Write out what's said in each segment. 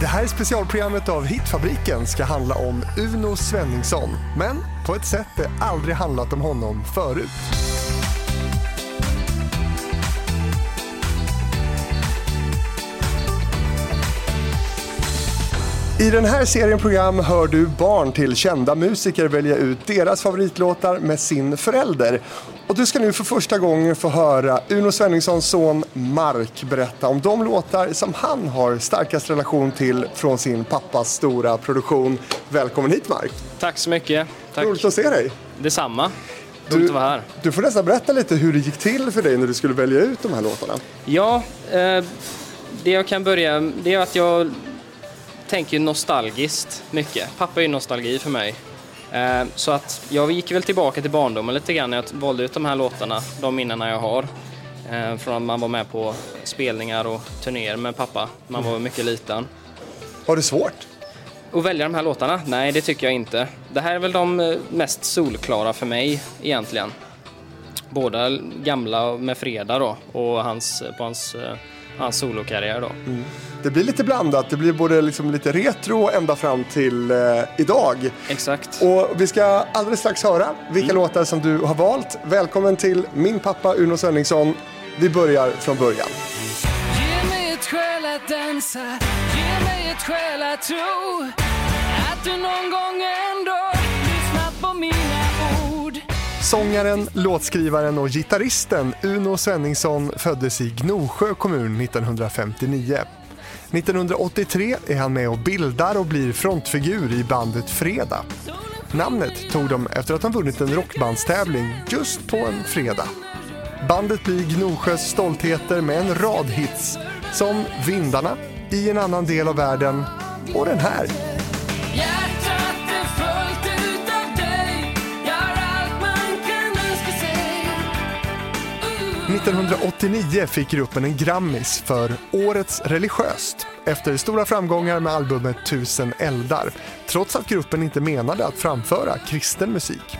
Det här specialprogrammet av Hitfabriken ska handla om Uno Svenningsson, men på ett sätt det aldrig handlat om honom förut. I den här serien program hör du barn till kända musiker välja ut deras favoritlåtar med sin förälder. Och du ska nu för första gången få höra Uno Svenningssons son Mark berätta om de låtar som han har starkast relation till från sin pappas stora produktion. Välkommen hit Mark! Tack så mycket. Tack. Roligt att se dig! Detsamma. Här. Du får nästan berätta lite hur det gick till för dig när du skulle välja ut de här låtarna. Ja, eh, det jag kan börja det är att jag tänker nostalgiskt mycket. Pappa är ju nostalgi för mig. Eh, så att jag gick väl tillbaka till barndomen lite grann när jag valde ut de här låtarna, de minnena jag har. Eh, från att man var med på spelningar och turnéer med pappa. Man var mycket liten. Var det svårt? Att välja de här låtarna? Nej, det tycker jag inte. Det här är väl de eh, mest solklara för mig egentligen. Båda gamla med Freda då och hans, på hans, hans solokarriär då. Mm. Det blir lite blandat. Det blir både liksom lite retro ända fram till eh, idag. Exakt. Och vi ska alldeles strax höra vilka mm. låtar som du har valt. Välkommen till min pappa Uno Svenningsson. Vi börjar från början. Ge mig ett skäl att dansa, ge mig ett skäl att tro att du någon gång ändå lyssnat på ord. Sångaren, låtskrivaren och gitarristen Uno Svenningsson föddes i Gnosjö kommun 1959. 1983 är han med och bildar och blir frontfigur i bandet Fredag. Namnet tog de efter att han vunnit en rockbandstävling just på en fredag. Bandet blir Gnosjös stoltheter med en rad hits som Vindarna, I en annan del av världen och den här. 1989 fick gruppen en Grammis för Årets religiöst efter stora framgångar med albumet Tusen eldar trots att gruppen inte menade att framföra kristen musik.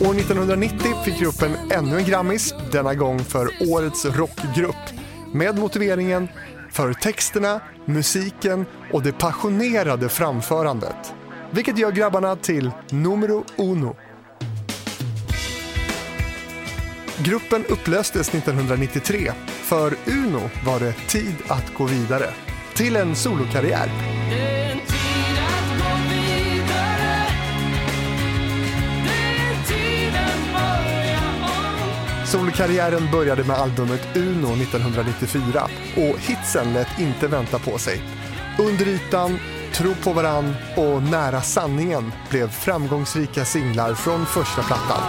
År 1990 fick gruppen ännu en Grammis, denna gång för Årets rockgrupp med motiveringen för texterna, musiken och det passionerade framförandet vilket gör grabbarna till numero uno. Gruppen upplöstes 1993. För Uno var det tid att gå vidare till en solokarriär. Solkarriären började med albumet Uno 1994 och hitsen lät inte vänta på sig. Under ytan Tro på varann och Nära sanningen blev framgångsrika singlar från första plattan.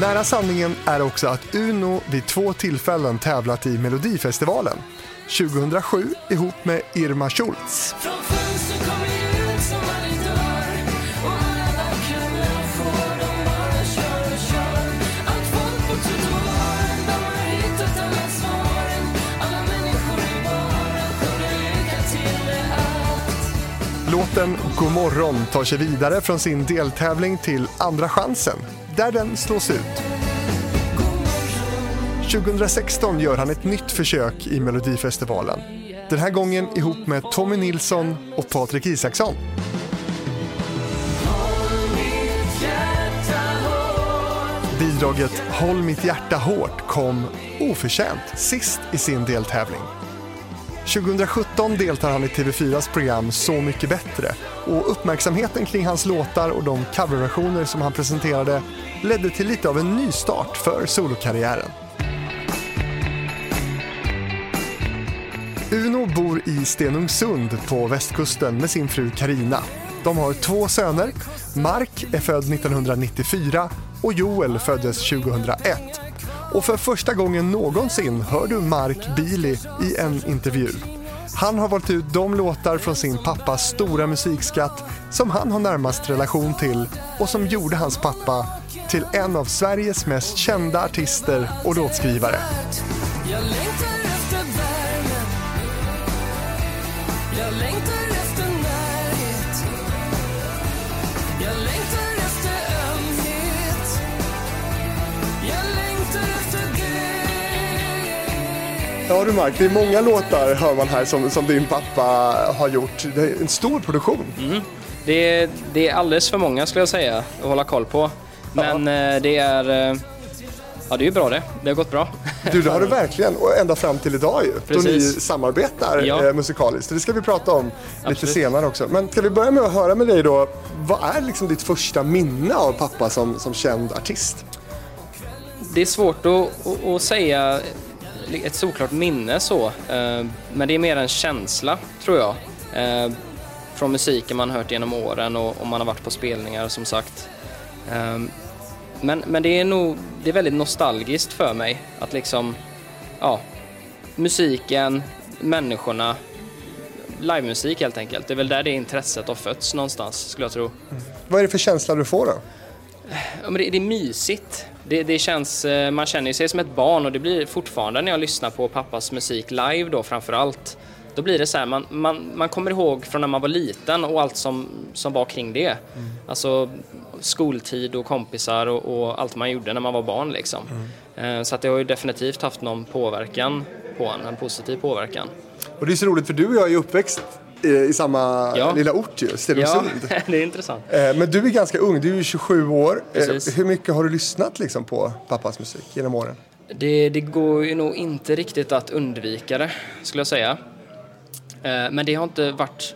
Nära sanningen är också att Uno vid två tillfällen tävlat i Melodifestivalen. 2007 ihop med Irma Schultz. Låten God morgon tar sig vidare från sin deltävling till Andra chansen, där den slås ut. 2016 gör han ett nytt försök i Melodifestivalen. Den här gången ihop med Tommy Nilsson och Patrik Isaksson. Bidraget Håll mitt hjärta hårt kom oförtjänt sist i sin deltävling. 2017 deltar han i TV4s program Så mycket bättre och uppmärksamheten kring hans låtar och de coverversioner som han presenterade ledde till lite av en nystart för solokarriären. Uno bor i Stenungsund på västkusten med sin fru Karina. De har två söner. Mark är född 1994 och Joel föddes 2001. Och för första gången någonsin hör du Mark Bili i en intervju. Han har valt ut de låtar från sin pappas stora musikskatt som han har närmast relation till och som gjorde hans pappa till en av Sveriges mest kända artister och låtskrivare. Ja du Mark, det är många låtar hör man här som, som din pappa har gjort. Det är en stor produktion. Mm. Det, är, det är alldeles för många skulle jag säga att hålla koll på. Men ja. Eh, det är... Eh, ja, det är ju bra det. Det har gått bra. Du, det har det verkligen. Och ända fram till idag ju. Precis. Då ni samarbetar ja. eh, musikaliskt. Det ska vi prata om Absolut. lite senare också. Men ska vi börja med att höra med dig då. Vad är liksom ditt första minne av pappa som, som känd artist? Det är svårt att, att, att säga ett såklart minne så. Eh, men det är mer en känsla, tror jag. Eh, från musiken man hört genom åren och om man har varit på spelningar som sagt. Eh, men, men det är nog det är väldigt nostalgiskt för mig att liksom, ja, musiken, människorna, livemusik helt enkelt. Det är väl där det intresset har fötts någonstans skulle jag tro. Mm. Vad är det för känsla du får då? Ja, men det, det är mysigt. Det, det, känns, eh, man känner sig som ett barn och det blir fortfarande när jag lyssnar på pappas musik live då framför allt. Då blir det så här, man, man, man kommer ihåg från när man var liten och allt som, som var kring det. Mm. Alltså skoltid och kompisar och, och, allt man gjorde när man var barn liksom. Mm. Så att det har ju definitivt haft någon påverkan på en, en positiv påverkan. Och det är så roligt för du och jag är ju uppväxt i samma ja. lilla ort ju, Stenungsund. Ja, det är intressant. Eh, men du är ganska ung, du är 27 år. Eh, Precis. Hur mycket har du lyssnat liksom på pappas musik genom åren? Det, det går ju nog inte riktigt att undvika det, skulle jag säga. Eh, men det har inte varit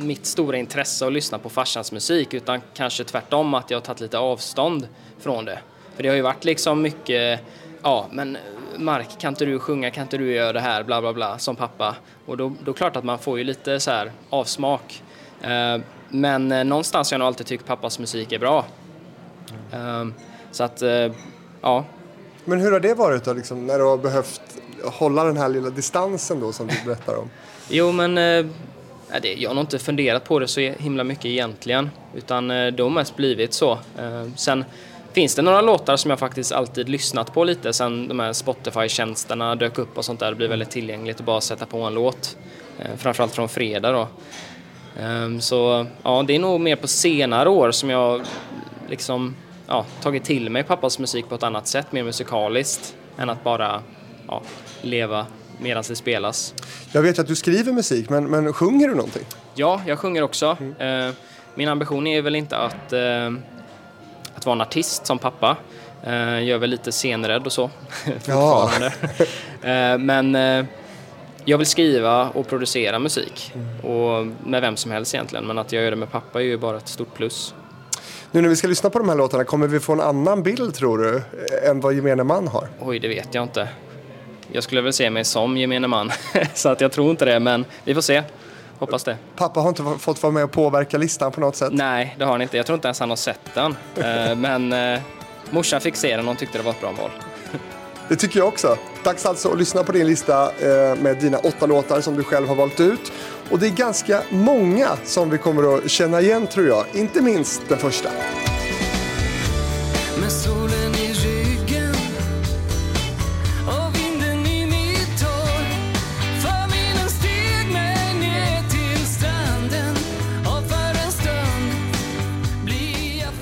mitt stora intresse att lyssna på farsans musik utan kanske tvärtom att jag har tagit lite avstånd från det. För det har ju varit liksom mycket, ja men Mark kan inte du sjunga, kan inte du göra det här, bla bla bla som pappa. Och då, då är det klart att man får ju lite så här avsmak. Eh, men eh, någonstans har jag nog alltid tyckt pappas musik är bra. Eh, så att, eh, ja. Men hur har det varit då, liksom, när du har behövt hålla den här lilla distansen då som du berättar om? jo men jag har nog inte funderat på det så himla mycket egentligen. Utan det har mest blivit så. Sen finns det några låtar som jag faktiskt alltid lyssnat på lite sen de här Spotify-tjänsterna dök upp och sånt där. Det blir väldigt tillgängligt att bara sätta på en låt. Eh, framförallt från fredag då. Ehm, så ja, det är nog mer på senare år som jag liksom ja, tagit till mig pappas musik på ett annat sätt, mer musikaliskt, än att bara ja, leva medan det spelas. Jag vet att du skriver musik, men, men sjunger du någonting? Ja, jag sjunger också. Mm. Min ambition är väl inte att eh, att vara en artist som pappa. Jag är väl lite scenrädd och så fortfarande. uh, men uh, jag vill skriva och producera musik. Mm. Och med vem som helst egentligen. Men att jag gör det med pappa är ju bara ett stort plus. Nu när vi ska lyssna på de här låtarna, kommer vi få en annan bild tror du? Än vad gemene man har? Oj, det vet jag inte. Jag skulle väl se mig som gemene man. så att jag tror inte det, men vi får se. Hoppas det. Pappa har inte fått vara med och påverka listan på något sätt? Nej, det har han inte. Jag tror inte ens han har sett den. Eh, men eh, morsan fick se den och tyckte det var ett bra val. Det tycker jag också. Dags alltså att lyssna på din lista eh, med dina åtta låtar som du själv har valt ut. Och det är ganska många som vi kommer att känna igen tror jag. Inte minst den första.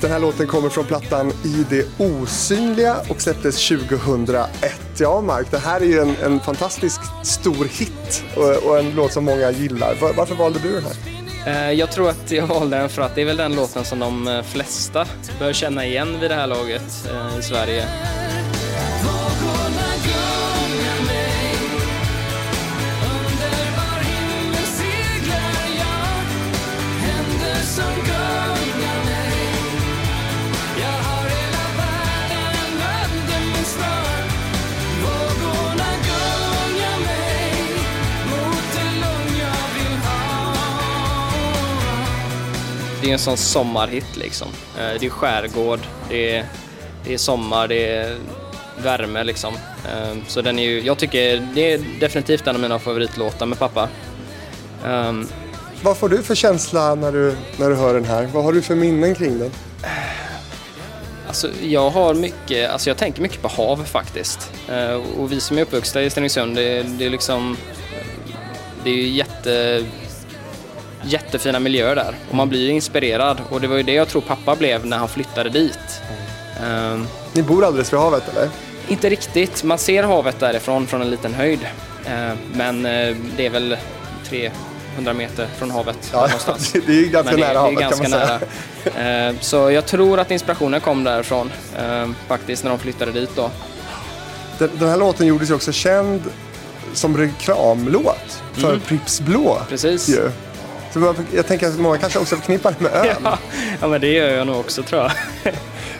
Den här låten kommer från plattan I det osynliga och släpptes 2001. Ja, Mark, det här är ju en, en fantastisk stor hit och, och, en låt som många gillar. Var, varför valde du den här? Eh, jag tror att jag valde den för att det är väl den låten som de eh, flesta bör känna igen vid det här laget eh, i Sverige. Det är en sån sommarhit liksom. Eh, det är skärgård, det är, det är sommar, det är värme liksom. Eh, så den är ju, jag tycker det är definitivt en av mina favoritlåtar med pappa. Um, Vad får du för känsla när du, när du hör den här? Vad har du för minnen kring den? Alltså, jag har mycket, alltså jag tänker mycket på hav faktiskt. Uh, och vi som är uppvuxna i Stenungsund, det, det är liksom, det är ju jätte jättefina miljöer där och man blir inspirerad och det var ju det jag tror pappa blev när han flyttade dit. Um, Ni bor alldeles vid havet eller? Inte riktigt, man ser havet därifrån från en liten höjd. Eh, men eh, det är väl 300 meter från havet Ja, någonstans. det är ju ganska det, nära det är havet ganska kan man säga. nära. Eh, Så jag tror att inspirationen kom därifrån eh, faktiskt när de flyttade dit då. Den, den här låten gjordes ju också känd som reklamlåt för Pripps Blå. Mm. Precis. Ju. Så jag tänker att många kanske också förknippar det med öl. Ja, ja, men det gör jag nog också tror jag.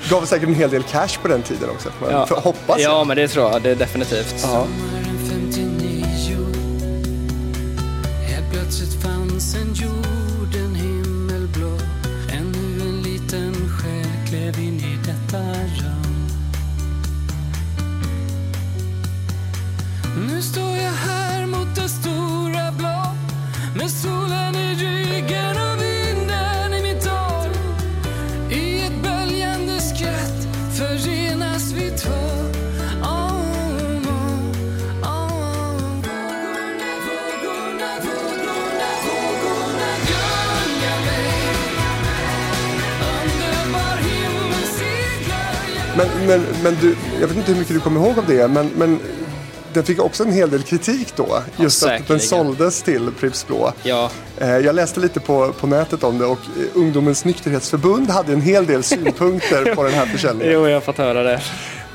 Gav säkert en hel del cash på den tiden också. Ja, för- Hoppas jag. ja men det tror jag det är definitivt. Ja. Sommaren 59 Helt plötsligt fanns en jord, Men, men, men du, jag vet inte hur mycket du kommer ihåg av det, men, men den fick också en hel del kritik då. Just att den såldes till Pripps Blå. Ja, Eh, Jag läste lite på, på nätet om det och eh, Ungdomens nykterhetsförbund hade en hel del synpunkter på den här försäljningen. jo jag har fått höra det.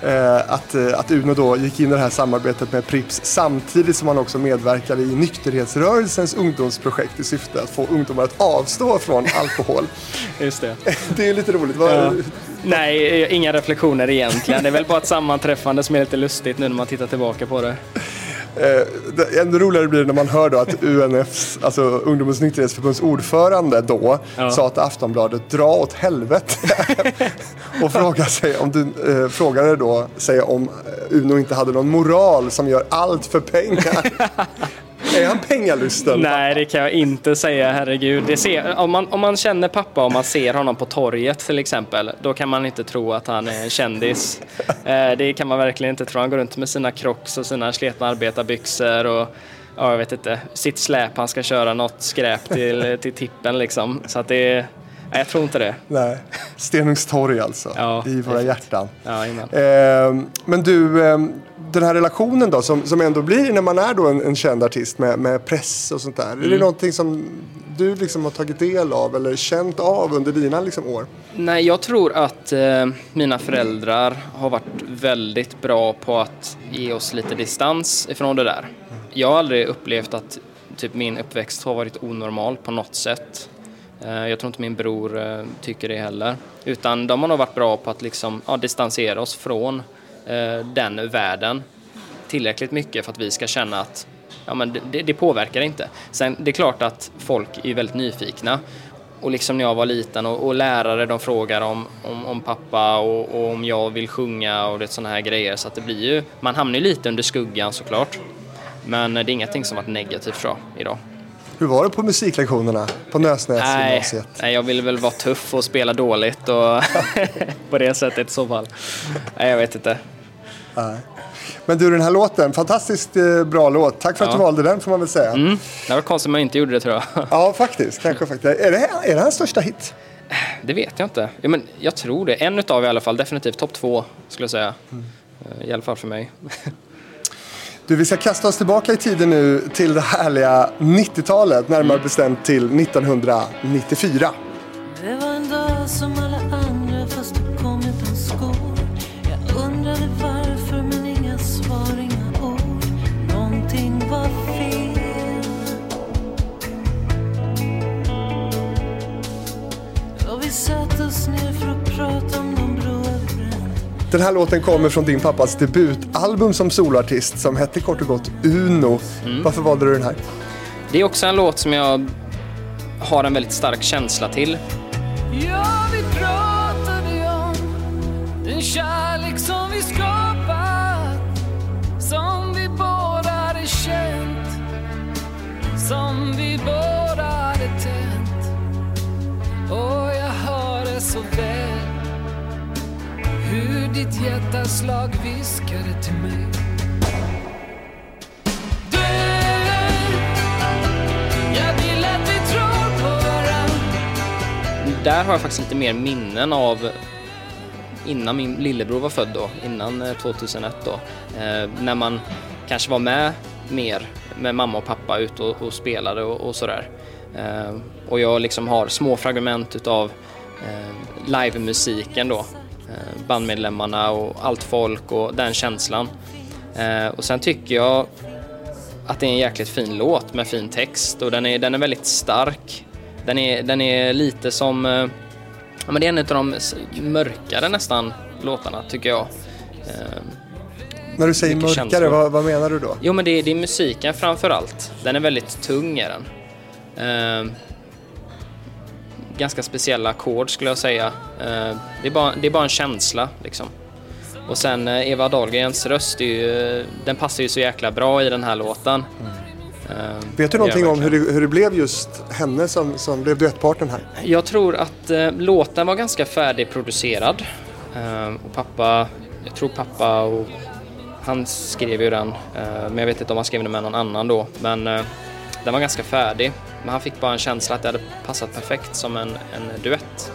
Eh, Att, eh, att Uno då gick in i det här samarbetet med Pripps samtidigt som han också medverkade i nykterhetsrörelsens ungdomsprojekt i syfte att få ungdomar att avstå från alkohol. Just det. Det är lite roligt. Ja. Nej, eh, inga reflektioner egentligen. Det är väl bara ett sammanträffande som är lite lustigt nu när man tittar tillbaka på det. Eh, Ännu roligare blir det när man hör då att UNFs, alltså Ungdomens nykterhetsförbunds ordförande då Ja. sa till Aftonbladet dra åt helvete och fråga sig om du eh, frågade då sig om eh, Uno inte hade någon moral som gör allt för pengar. är han pengalusten? Nej, det kan jag inte säga, herregud. Det ser, om, man, om man känner pappa och man ser honom på torget till exempel, då kan man inte tro att han är en kändis. Eh, det kan man verkligen inte tro. Han går runt med sina crocs och sina sletna arbetarbyxor och ja, jag vet inte, sitt släp han ska köra något skräp till, till tippen liksom. Så att det nej, jag tror inte det. Nej. Stenungstorg alltså, Ja, i våra hjärtan. Ja. Eh, men du, eh, den här relationen då som, som ändå blir när man är då en, en känd artist med, med press och sånt där. Är Mm. det någonting som du liksom har tagit del av eller känt av under dina liksom år? Nej, jag tror att eh, mina föräldrar har varit väldigt bra på att ge oss lite distans ifrån det där. Jag har aldrig upplevt att typ, min uppväxt har varit onormal på något sätt. Eh, jag tror inte min bror eh, tycker det heller. Utan de har nog varit bra på att liksom, ja, distansera oss från den världen tillräckligt mycket för att vi ska känna att ja, men det- det, påverkar inte. Sen det är klart att folk är väldigt nyfikna. Och liksom när jag var liten och, och lärare de frågar om, om, om pappa och, och om jag vill sjunga och det sådana här grejer. Så att det blir ju, man hamnar ju lite under skuggan såklart. Men det är ingenting som varit negativt för idag. Hur var det på musiklektionerna på Nej, Nösnäsgymnasiet? nej, jag ville väl vara tuff och spela dåligt och på det sättet i så fall. Nej, jag vet inte. Nej. Men du, den här låten, fantastiskt eh, bra låt. Tack för att Ja. du valde den får man väl säga. Mm, det var konstigt om jag inte gjorde det tror jag. Ja, faktiskt. Kanske faktiskt. Är det, är det hans största hit? Det vet jag inte. Ja, men jag tror det. En utav i alla fall. Definitivt topp två skulle jag säga. Eh, I alla fall för mig. Du, vi ska kasta oss tillbaka i tiden nu till det härliga 90-talet, närmare bestämt till 1994. Det var en dag som Den här låten kommer från din pappas debutalbum som soloartist som hette kort och gott Uno. Varför valde du den här? Det är också en låt som jag har en väldigt stark känsla till. Ja, vi pratade om den kärlek som vi skapat Som vi båda hade känt Som vi båda hade tänt Och jag hör det så väl hur ditt hjärtaslag viskade till mig Där har jag faktiskt lite mer minnen av innan min lillebror var född då, innan eh, 2001 då. Eh, när man kanske var med mer med mamma och pappa ute och, och spelade och, och sådär. Eh, och jag liksom har små fragment utav eh, livemusiken då. Eh, bandmedlemmarna och allt folk och den känslan. Eh, och sen tycker jag att det är en jäkligt fin låt med fin text och den är, den är väldigt stark. Den är, den är lite som, eh, ja men det är en av de mörkare nästan låtarna tycker jag. När du säger mörkare, känslor. vad, vad menar du då? Jo men det, är- det är musiken framför allt. Den är väldigt tung är den. Eh, ganska speciella ackord skulle jag säga. Eh, det, är bara, det är bara en känsla liksom. Och sen eh, Eva Dahlgrens röst, är ju, den passar ju så jäkla bra i den här låten. Eh, Vet du någonting om hur det, hur det blev just henne som, som blev duettpartnern här? Jag tror att eh, låten var ganska färdigproducerad. Eh, och pappa, jag tror pappa och han skrev ju den, eh, men jag vet inte om han skrev den med någon annan då. Men eh, den var ganska färdig. Men han fick bara en känsla att det hade passat perfekt som en, en duett.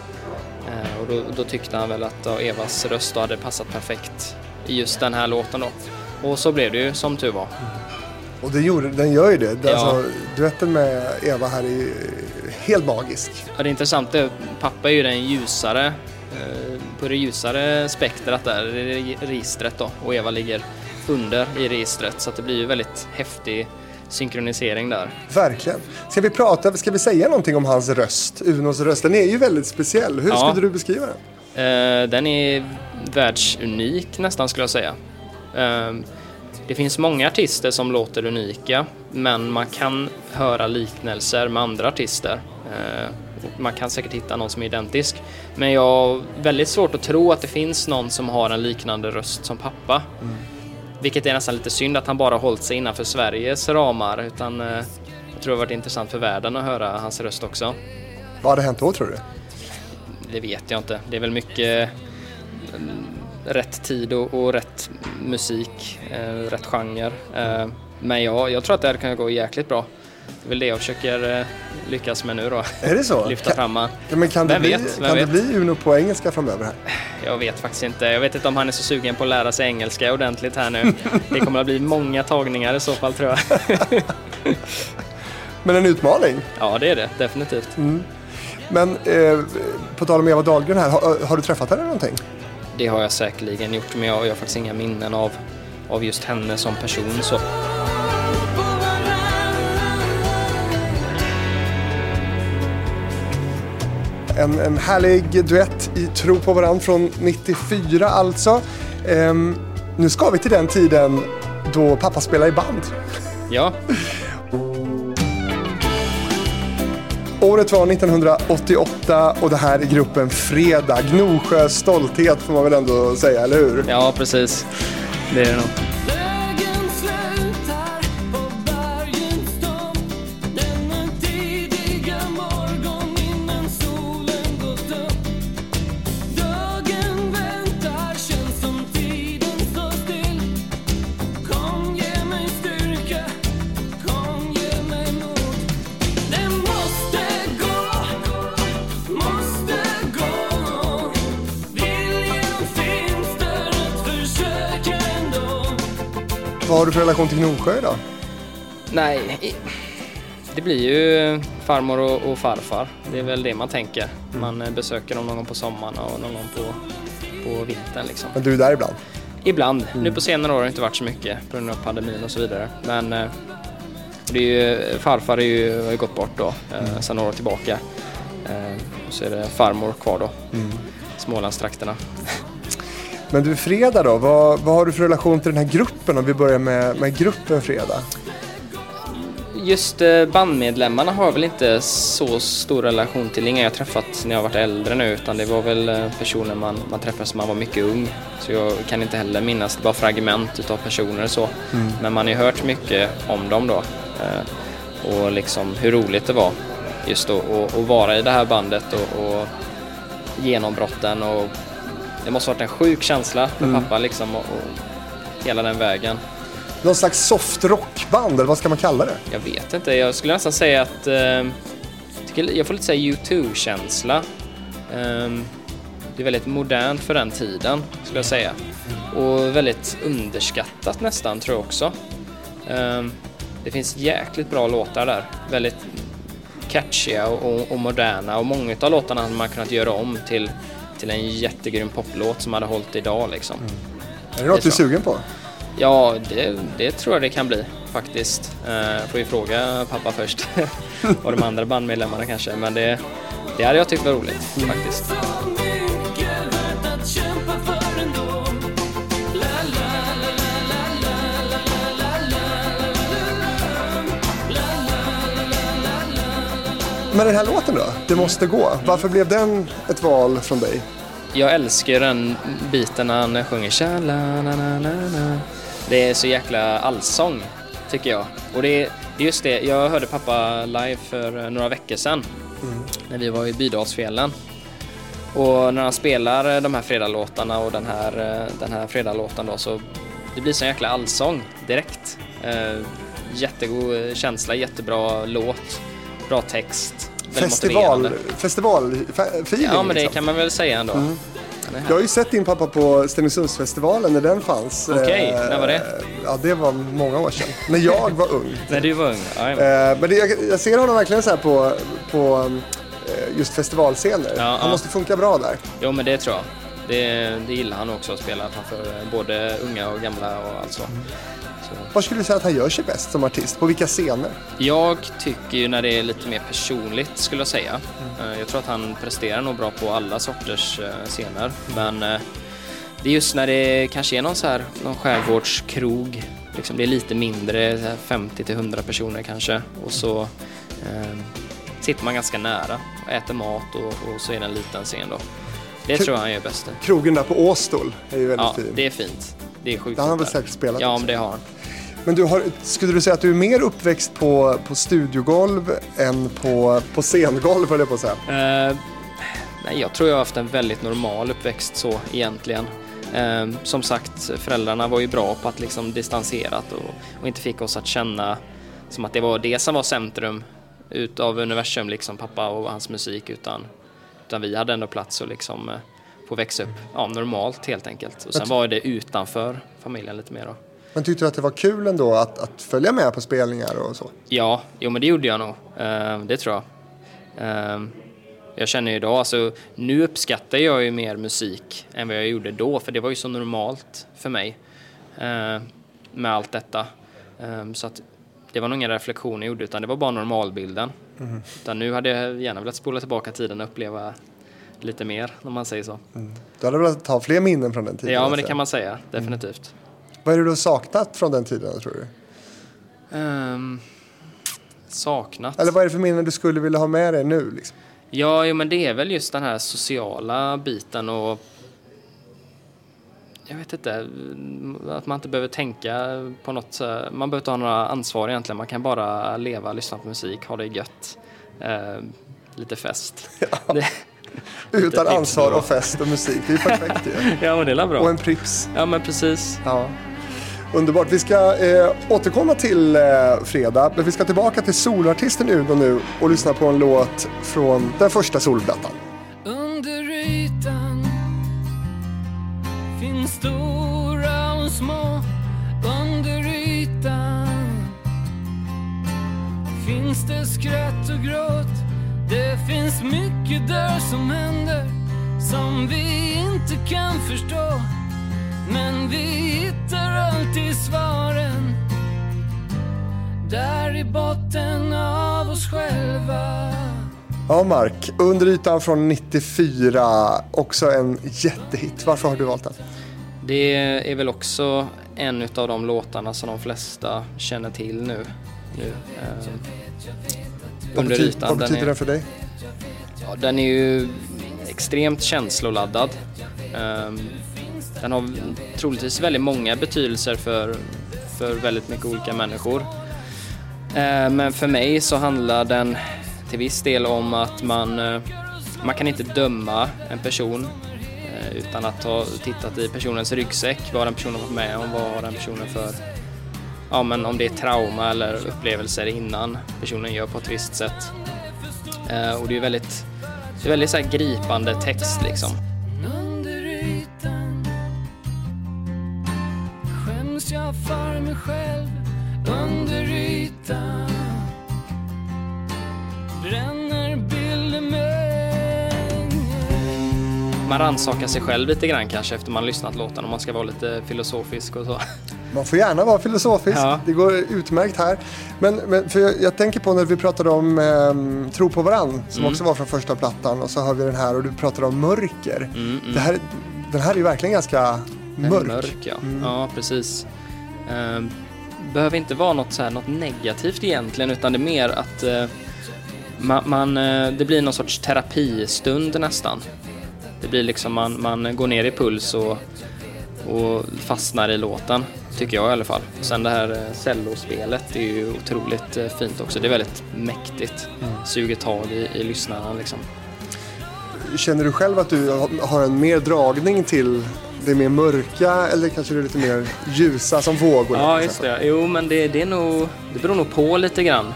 Eh, och då, då tyckte han väl att ja, Evas röst hade passat perfekt i just den här låten då. Och så blev det ju som tur var. Och det gjorde, den gör ju det. Ja. alltså, duetten med Eva här är ju helt magisk. Ja, det är intressant. det- Pappa är ju den ljusare, eh, på det ljusare spektrat där, är registret då. Och Eva ligger under i registret. Så att det blir ju väldigt häftig synkronisering där. Verkligen. Ska vi prata, ska vi säga någonting om hans röst? Unos röst, den är ju väldigt speciell. Hur Ja. skulle du beskriva den? Eh, den är världsunik nästan skulle jag säga. Eh, det finns många artister som låter unika, men man kan höra liknelser med andra artister. Och man kan säkert hitta någon som är identisk. Men jag har väldigt svårt att tro att det finns någon som har en liknande röst som pappa. Vilket är nästan lite synd att han bara hållit sig innanför Sveriges ramar. Utan eh, jag tror det har varit intressant för världen att höra hans röst också. Vad hade hänt då tror du? Det vet jag inte. Det är väl mycket mm, rätt tid och, och rätt musik, eh, rätt genre. Eh, men ja, jag tror att det här kan gå jäkligt bra. Det är väl det jag försöker eh, lyckas med nu då. Är det så? Lyfta fram han. ja, men kan, det Vem bli, vet, kan det vet? bli Uno på engelska framöver här? Jag vet faktiskt inte. Jag vet inte om han är så sugen på att lära sig engelska ordentligt här nu. Det kommer att bli många tagningar i så fall tror jag. Men en utmaning. Ja, det är det definitivt. Men eh, på tal om Eva Dahlgren här, har, har du träffat henne någonting? Det har jag säkerligen gjort, men jag, jag har faktiskt inga minnen av, av just henne som person. Så. En, en härlig duett i Tro på varann från 94 alltså. Ehm, nu ska vi till den tiden då pappa spelade i band. Ja, Året var 1988 och det här är gruppen Fredag. Gnosjös stolthet får man väl ändå säga, eller hur? ja precis. Det är det nog. För relation till Gnosjö idag? Nej, det blir ju farmor och, och farfar. Det är väl det man tänker. Man eh, besöker dem någon gång på sommaren och någon gång på, på vintern liksom. Men du är där ibland. Ibland. Nu på senare år har det inte varit så mycket på grund av pandemin och så vidare. Men eh, det är ju, farfar är ju, har ju gått bort då eh, sedan några år tillbaka. Eh, så är det farmor kvar då. Smålandstrakterna. Men du, Fredag då? Vad, vad har du för relation till den här gruppen om vi börjar med, med gruppen Fredag? Just eh, bandmedlemmarna har jag väl inte så stor relation till. Inga jag träffat när jag varit äldre nu utan det var väl eh, personer man, man träffade som man var mycket ung. Så jag kan inte heller minnas, det är bara fragment utav personer så. Men man har ju hört mycket om dem då. Eh, och liksom hur roligt det var just då att att vara i det här bandet och, och genombrotten och det måste ha varit en sjuk känsla för pappa liksom och, och hela den vägen. Någon slags soft rockband, eller vad ska man kalla det? Jag vet inte, jag skulle nästan säga att eh, jag får lite säga U2-känsla. Eh, det är väldigt modernt för den tiden, skulle jag säga. Och väldigt underskattat nästan, tror jag också. Eh, Det finns jäkligt bra låtar där. Väldigt catchiga och, och moderna och många av låtarna hade man kunnat göra om till, till en jättegrym poplåt som hade hållit idag liksom. Är det något du är sugen på? Ja, det, det tror jag det kan bli faktiskt. Eh, får ju fråga pappa först och de andra bandmedlemmarna kanske, men det, det hade jag tyckt var roligt faktiskt. Men den här låten då? Det måste gå. Varför blev den ett val från dig? Jag älskar den biten när han sjunger tja la na na na. Det är så jäkla allsång, tycker jag. Och det är just det, jag hörde pappa live för några veckor sedan när vi var i Bydalsfjällen. Och när han spelar de här fredagslåtarna och den här, eh, den här fredagslåten då så det blir så jäkla allsång direkt. Eh, jättegod känsla, jättebra låt, bra text. Festival, festivalfeeling Ja men det liksom. kan man väl säga ändå. Mm. Jag har ju sett din pappa på Stenungsundsfestivalen när den fanns. Okej, Eh, när var det? Ja, det var många år sedan. När jag var ung. När du var ung? Ja, Eh, Men det, jag, jag ser honom verkligen så här på, på eh, just festivalscener. Ja, Han ja. måste funka bra där. Jo men det tror jag. Det, det gillar han också att spela framför både unga och gamla och allt så. Så. Var skulle du säga att han gör sig bäst som artist? På vilka scener? Jag tycker ju när det är lite mer personligt skulle jag säga. Eh, Jag tror att han presterar nog bra på alla sorters eh, scener. Men eh, det är just när det kanske är någon så här, någon skärgårdskrog. Liksom det är lite mindre, så här 50 till 100 personer kanske. Och så eh, sitter man ganska nära och äter mat och, och så är det en liten scen då. Det Kul. tror jag han gör bäst. Krogen där på Åstol är ju väldigt Ja, fin. det är fint. Det är sjukt Där har han väl säkert spelat Ja, men det har han. Men du har, skulle du säga att du är mer uppväxt på, på studiogolv än på, på scengolv, höll jag på att säga? Eh, nej, jag tror jag har haft en väldigt normal uppväxt så egentligen. Eh, som sagt, föräldrarna var ju bra på att liksom distanserat och, och inte fick oss att känna som att det var det som var centrum utav universum, liksom pappa och hans musik, utan, utan vi hade ändå plats att liksom eh, få växa upp ja, normalt helt enkelt. Och sen var det utanför familjen lite mer då. Men tyckte du att det var kul ändå att, att följa med på spelningar och så? Ja, jo men det gjorde jag nog. Eh, det tror jag. Eh, jag känner ju idag, alltså nu uppskattar jag ju mer musik än vad jag gjorde då, för det var ju så normalt för mig eh, med allt detta. Så att det var nog ingen reflektion jag gjorde, utan det var bara normalbilden. Utan nu hade jag gärna velat spola tillbaka tiden och uppleva lite mer, om man säger så. Du hade velat ha fler minnen från den tiden? Ja, men det kan man säga, definitivt. Vad är det du har saknat från den tiden, tror du? Ehm, saknat. Eller vad är det för minnen du skulle vilja ha med dig nu? Liksom? Ja, jo, men det är väl just den här sociala biten och jag vet inte, att man inte behöver tänka på något, man behöver inte ha några ansvar egentligen, man kan bara leva, lyssna på musik, ha det gött, eh, lite fest. Det, Utan ansvar och fest och musik. Det är perfekt ju. ja, men det är bra. Och en Pripps. Ja, men precis. Ja. Underbart. Vi ska eh, återkomma till eh, fredag, men vi ska tillbaka till solartisten Uno nu och lyssna på en låt från den första solplattan. Under ytan finns stora och små Under ytan finns det skratt och gråt Det finns mycket där som händer som vi inte kan förstå men vi hittar alltid svaren där i botten av oss själva Ja, Mark. Under ytan från 94. Också en jättehit. Varför har du valt den? Det är väl också en av de låtarna som de flesta känner till nu. nu eh, Vad, under ytan. vad Den betyder är- den för dig? Ja, den är ju extremt känsloladdad. Ehm, den har troligtvis väldigt många betydelser för, för väldigt mycket olika människor. Eh, men för mig så handlar den till viss del om att man, eh, man kan inte döma en person eh, utan att ha tittat i personens ryggsäck. Vad har den personen varit med om? Vad har den personen för ja, men om det är trauma eller upplevelser innan personen gör på ett visst sätt. Och det är väldigt, det är väldigt så här gripande text liksom. Mig själv Under hitta bränner Man rannsakar sig själv lite grann kanske efter man har lyssnat låten om man ska vara lite filosofisk och så. Man får gärna vara filosofisk, Ja. det går utmärkt här. Men, men för jag, jag tänker på när vi pratade om ehm, Tro på varann, som Mm. också var från första plattan, och så har vi den här och du pratade om mörker. Mm, Det här, den här är ju verkligen ganska mörk. Mörk, ja. Mm. ja, precis. Ehm, behöver inte vara något, så här, något negativt egentligen, utan det är mer att eh, man, man, eh, det blir någon sorts terapistund nästan. Det blir liksom man, man går ner i puls och, och fastnar i låten, tycker jag i alla fall. Sen det här eh, cellospelet är ju otroligt fint också. Det är väldigt mäktigt. Suger tag i, i lyssnarna liksom. Känner du själv att du har en mer dragning till det mer mörka eller kanske det är lite mer ljusa som vågor? Ja, just det. Jo, men det, det, är nog, det beror nog på lite grann.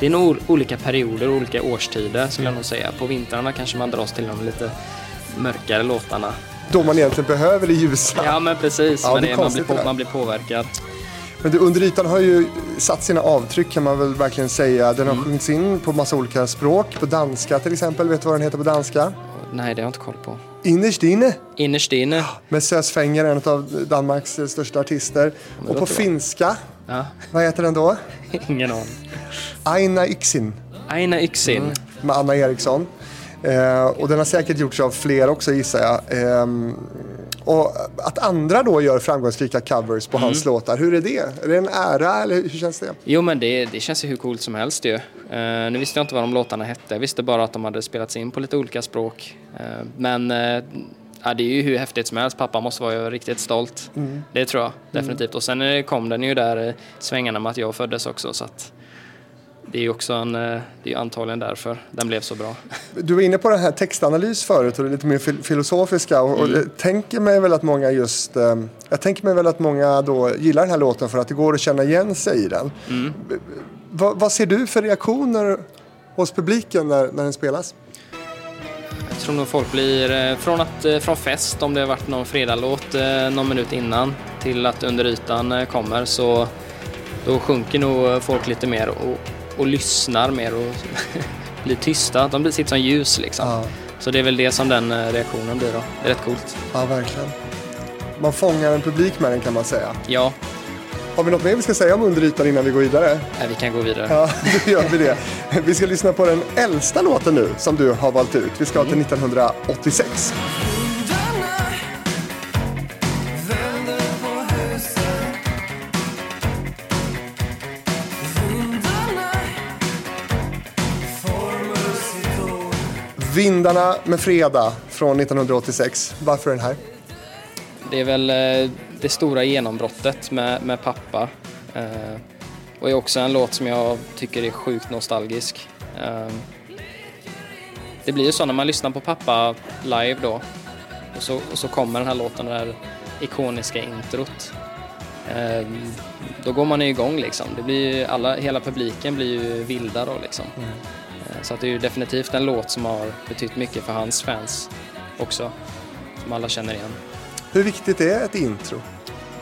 Det är nog ol- olika perioder och olika årstider skulle jag nog säga. På vintrarna kanske man dras till de lite mörkare låtarna. Då man egentligen behöver det ljusa. Ja, men precis. Ja, men det är man, blir på, man blir påverkad. Men du, under ytan har ju satt sina avtryck kan man väl verkligen säga. Den har Mm. sjungits in på massa olika språk. På danska till exempel. Vet du vad den heter på danska? Nej, det har jag inte koll på. Innerst inne Innerst inne. med Sös Fenger, en av Danmarks eh, största artister. men Och på finska, Ja, vad heter den då? ingen aning. Aina Yxin Aina Yxin. med Anna Eriksson. Eh, och den har säkert gjorts av fler också gissar jag. Ehm, och att andra då gör framgångsrika covers på hans Mm. låtar, hur är det? Är det en ära eller hur känns det? Jo, men det, det känns ju hur coolt som helst ju. Eh, nu visste jag inte vad de låtarna hette. Jag visste bara att de hade spelats in på lite olika språk. Eh, men eh, ja, det är ju hur häftigt som helst. Pappa måste vara ju riktigt stolt. Det tror jag definitivt. Och sen kom den ju där svängarna med att jag föddes också. Så att det är också en, eh, det är antagligen därför den blev så bra. Du var inne på den här textanalys förut och det lite mer fil- filosofiska. Och, och jag tänker mig väl att många just... Eh, jag tänker mig väl att många då gillar den här låten för att det går att känna igen sig i den. B- Vad, vad ser du för reaktioner hos publiken när, när den spelas? Jag tror nog folk blir, eh, från, att, från fest om det har varit någon fredagslåt någon minut innan till att under ytan kommer så då sjunker nog folk lite mer och, och lyssnar mer och blir tysta. De blir sitter som ljus liksom. Ja. Så det är väl det som den eh, reaktionen blir då. Det är rätt coolt. Ja, verkligen. Man fångar en publik med den kan man säga. Ja, Har vi något mer vi ska säga om under ytan innan vi går vidare? eh, vi kan gå vidare. Ja, då gör vi det. Vi ska lyssna på den äldsta låten nu som du har valt ut. Vi ska till 1986. Vindarna med Fredag från 1986. Varför den här? Det är väl eh, det stora genombrottet med, med pappa. Eh, och är också en låt som jag tycker är sjukt nostalgisk. Eh, det blir ju så när man lyssnar på pappa live då. Och så, och så kommer den här låten, det här ikoniska introt. Eh, då går man ju igång liksom. Det blir alla, hela publiken blir ju vilda då liksom. Eh, så att det är ju definitivt en låt som har betytt mycket för hans fans också. Som alla känner igen. Hur viktigt är ett intro?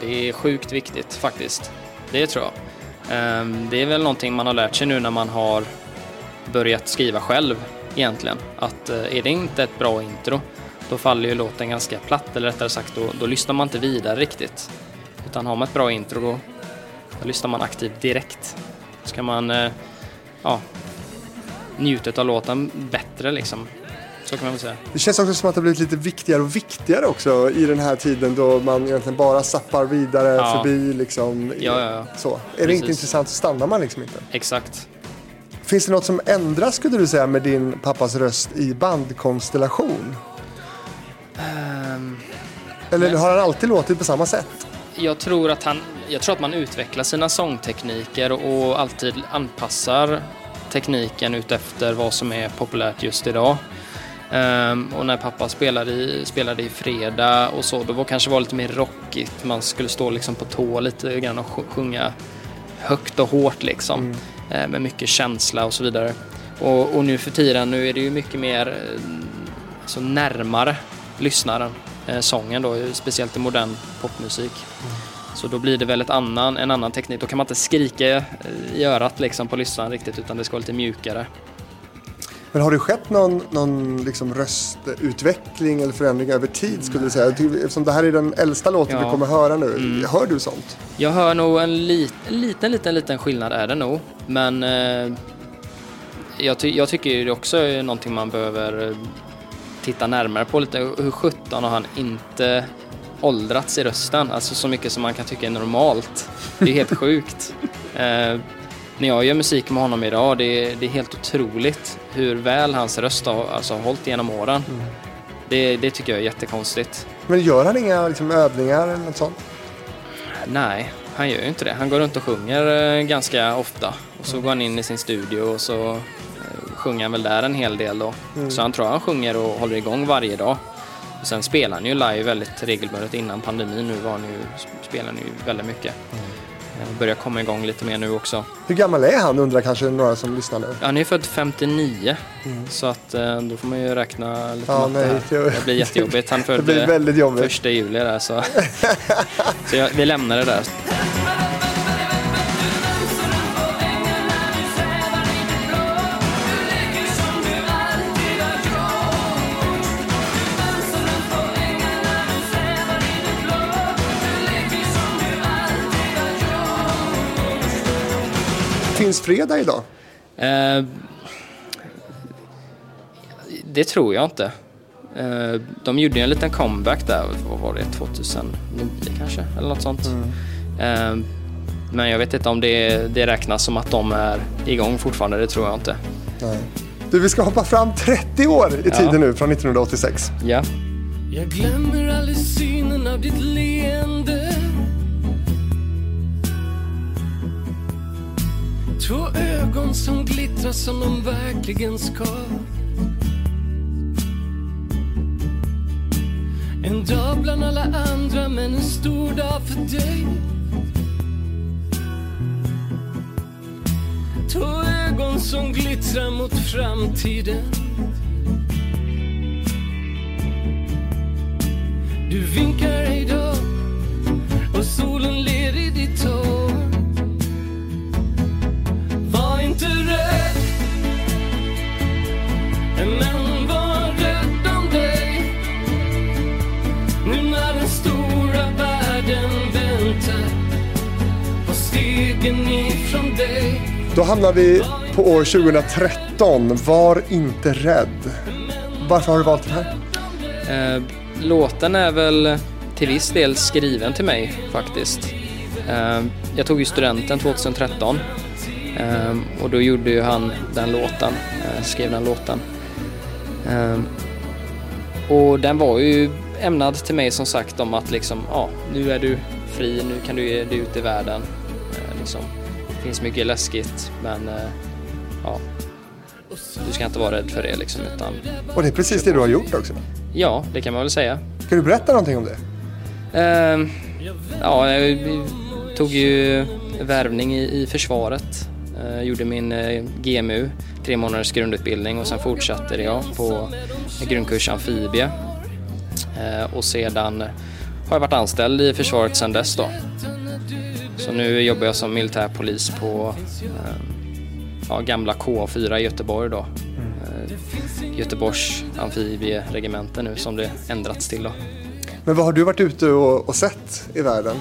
Det är sjukt viktigt faktiskt. Det tror jag. Ehm, Det är väl någonting man har lärt sig nu när man har börjat skriva själv egentligen. Att eh, är det inte ett bra intro, då faller ju låten ganska platt. Eller rättare sagt, då, då lyssnar man inte vidare riktigt. Utan har man ett bra intro, då, då lyssnar man aktivt direkt. Så kan man eh, ja, njuta av låten bättre liksom. Så kan man väl säga. Det känns också som att det blivit lite viktigare och viktigare också i den här tiden då man egentligen bara zappar vidare Ja. förbi liksom. Ja, ja, ja. Så. Är det Precis. inte intressant så stannar man liksom inte. Exakt. Finns det något som ändras skulle du säga med din pappas röst i bandkonstellation? Ehm, Eller Nej. har han alltid låtit på samma sätt? Jag tror att han, jag tror att man utvecklar sina sångtekniker och alltid anpassar tekniken utefter vad som är populärt just idag. Ehm, och när pappa spelade i, spelade i fredag och så, då var kanske var lite mer rockigt. Man skulle stå liksom på tå lite grann och sj- sjunga högt och hårt liksom. Eh, med mycket känsla och så vidare. Och, och nu för tiden, nu är det ju mycket mer eh, alltså närmare lyssnaren, eh, sången då, speciellt i modern popmusik. Så då blir det väl ett annan, en annan teknik. Då kan man inte skrika i örat liksom på lyssnaren riktigt utan det ska vara lite mjukare. Men har det skett någon, någon liksom röstutveckling eller förändring över tid skulle du säga? Eftersom det här är den äldsta låten Ja. Mm. vi kommer höra nu. Hör du sånt? Jag hör nog en en liten, liten, liten skillnad är det nog. Men eh, jag, ty, jag tycker det också är någonting man behöver eh, titta närmare på lite. Hur sjutton har han inte åldrats i rösten? Alltså så mycket som man kan tycka är normalt. Det är helt sjukt. Eh, när jag gör musik med honom idag, det är, det är helt otroligt hur väl hans röst har alltså, hållit genom åren. Det, det tycker jag är jättekonstigt. Men gör han inga liksom, övningar eller något sånt? Nej, han gör ju inte det. Han går runt och sjunger eh, ganska ofta. Och så går han in i sin studio och så eh, sjunger han väl där en hel del då. Så han tror han sjunger och håller igång varje dag. Sen spelar han ju live väldigt regelbundet innan pandemin. Nu var han ju, spelar han ju väldigt mycket. Eh, Börjar komma igång lite mer nu också. Hur gammal är han undrar kanske några som lyssnar nu. Han är född 59 så att eh, då får man ju räkna lite Ja, nej, här. det- blir jättejobbigt. Han födde väldigt jobbigt. första juli där så, så jag, vi lämnar det där. Finns fredag idag? Eh, det tror jag inte. Eh, de gjorde en liten comeback där, vad var det, 2009 kanske? Eller något sånt. Eh, men jag vet inte om det, det räknas som att de är igång fortfarande, det tror jag inte. Nej. Du, vi ska hoppa fram 30 år i Ja. tiden nu från 1986. Ja. Jag glömmer aldrig synen av ditt leende Två ögon som glittrar som de verkligen ska. En dag bland alla andra men en stor dag för dig. Två ögon som glittrar mot framtiden. Du vinkar hejdå och solen ler i ditt hår. Då hamnar vi på år 2013. Var inte rädd. Varför har du valt den här? Eh, låten är väl till viss del skriven till mig faktiskt. Eh, jag tog ju studenten 2013 eh, och då gjorde ju han den låten, skrev den låten. Och den var ju ämnad till mig som sagt om att liksom, ja, nu är du fri, nu kan du ge dig ut i världen. Eh, liksom, det finns mycket läskigt men eh, ja, du ska inte vara rädd för det liksom utan Och det är precis det du har gjort också. ja, det kan man väl säga. Kan du berätta någonting om det? Ehm, ja, jag tog ju värvning i, i försvaret. Eh, gjorde min eh, GMU, tre månaders grundutbildning och sen fortsatte jag på grundkurs amfibie. Och sedan har jag varit anställd i försvaret sedan dess då. Så nu jobbar jag som militärpolis på eh, ja, gamla K4 i Göteborg då. Eh, Göteborgs amfibieregemente nu som det ändrats till då. Men vad har du varit ute och, och sett i världen?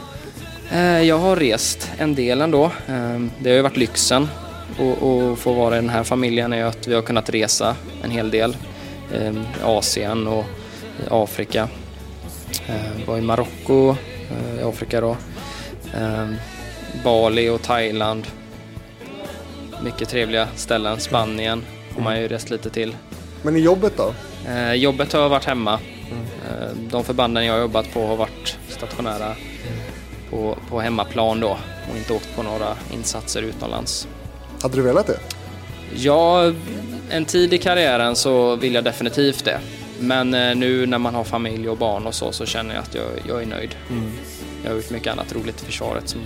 Eh, Jag har rest en del ändå. Det har ju varit lyxen att- få vara i den här familjen är att vi har kunnat resa en hel del. Asien och Afrika. Eh, Var i Marocko i Afrika då. Eh, Bali och Thailand. Mycket trevliga ställen. Spanien har man ju rest lite till. Men i jobbet då? Eh, jobbet har varit hemma. Eh, de förbanden jag har jobbat på har varit stationära på, på hemmaplan då och inte åkt på några insatser utomlands. Hade du velat det? Ja, en tid i karriären så vill jag definitivt det. Men eh, nu när man har familj och barn och så, så känner jag att jag, jag är nöjd. Jag har gjort mycket annat roligt i försvaret som,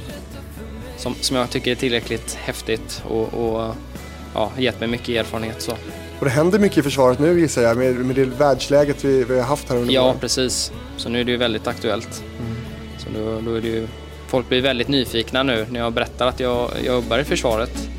som, som jag tycker är tillräckligt häftigt och, och ja, gett mig mycket erfarenhet. Så. Och det händer mycket i försvaret nu gissar jag med, med det världsläget vi, vi har haft här under Ja, våren. precis. Så nu är det ju väldigt aktuellt. Så då, då är det ju folk blir väldigt nyfikna nu när jag berättar att jag, jag jobbar i försvaret.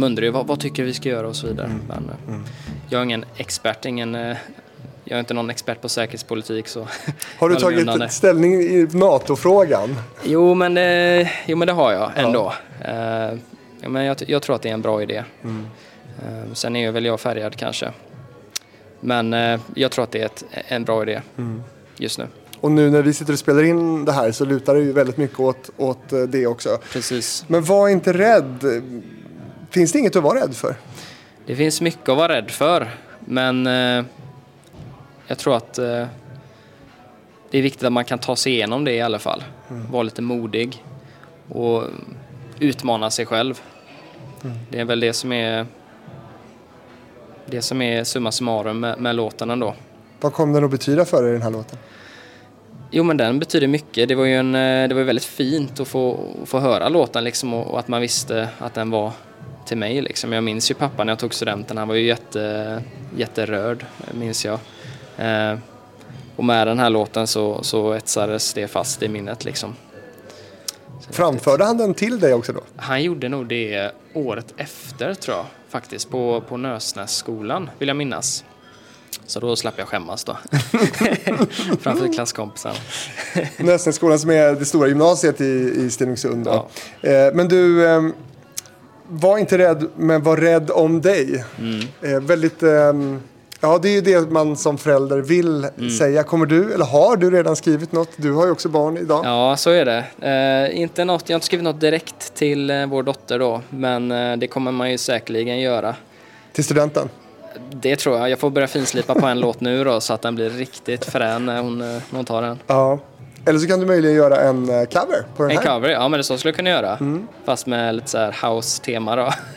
De undrar ju vad, vad tycker vi ska göra och så vidare. Men, eh, Jag är ingen expert, ingen, eh, jag är inte någon expert på säkerhetspolitik. Så Har du tagit ställning i NATO-frågan? Jo men, det, jo, men det har jag ändå. Eh, ja, men jag, jag tror att det är en bra idé. Eh, sen är väl jag färgad kanske. Men eh, jag tror att det är ett, en bra idé just nu. Och nu när vi sitter och spelar in det här så lutar det ju väldigt mycket åt, åt eh, det också. Precis. Men var inte rädd. Finns det inget att vara rädd för? Det finns mycket att vara rädd för, men eh, jag tror att eh, det är viktigt att man kan ta sig igenom det i alla fall. Vara lite modig och utmana sig själv. Det är väl det som är det som är summa summarum med, med låten ändå. Vad kom den att betyda för dig den här låten? Jo men den betyder mycket. Det var ju en, eh, det var väldigt fint att få, få höra låten liksom och, och att man visste att den var till mig liksom. Jag minns ju pappa när jag tog studenten, han var ju jätte, jätterörd, minns jag. Eh, och med den här låten så, så etsades det fast i minnet liksom. Framförde han den till dig också då? Han gjorde nog det året efter tror jag faktiskt på, på Nösnässkolan vill jag minnas. Så då slapp jag skämmas då. Framför klasskompisarna. Näsnässkolan som är det stora gymnasiet i, i Stenungsund. Då. Eh, men du, eh, var inte rädd, men var rädd om dig. Mm. Eh, väldigt, ehm, ja det är ju det man som förälder vill Mm. säga. Kommer du, eller har du redan skrivit något? Du har ju också barn idag. Ja, så är det. Eh, inte något, jag har inte skrivit något direkt till eh, vår dotter då, men eh, det kommer man ju säkerligen göra. Till studenten. Det tror jag. Jag får börja finslipa på en låt nu då så att den blir riktigt frän när hon, eh, när hon tar den. Ja. Eller så kan du möjligen göra en eh, cover på den En här. cover, ja men det så skulle jag kunna göra. Fast med lite så här house-tema då.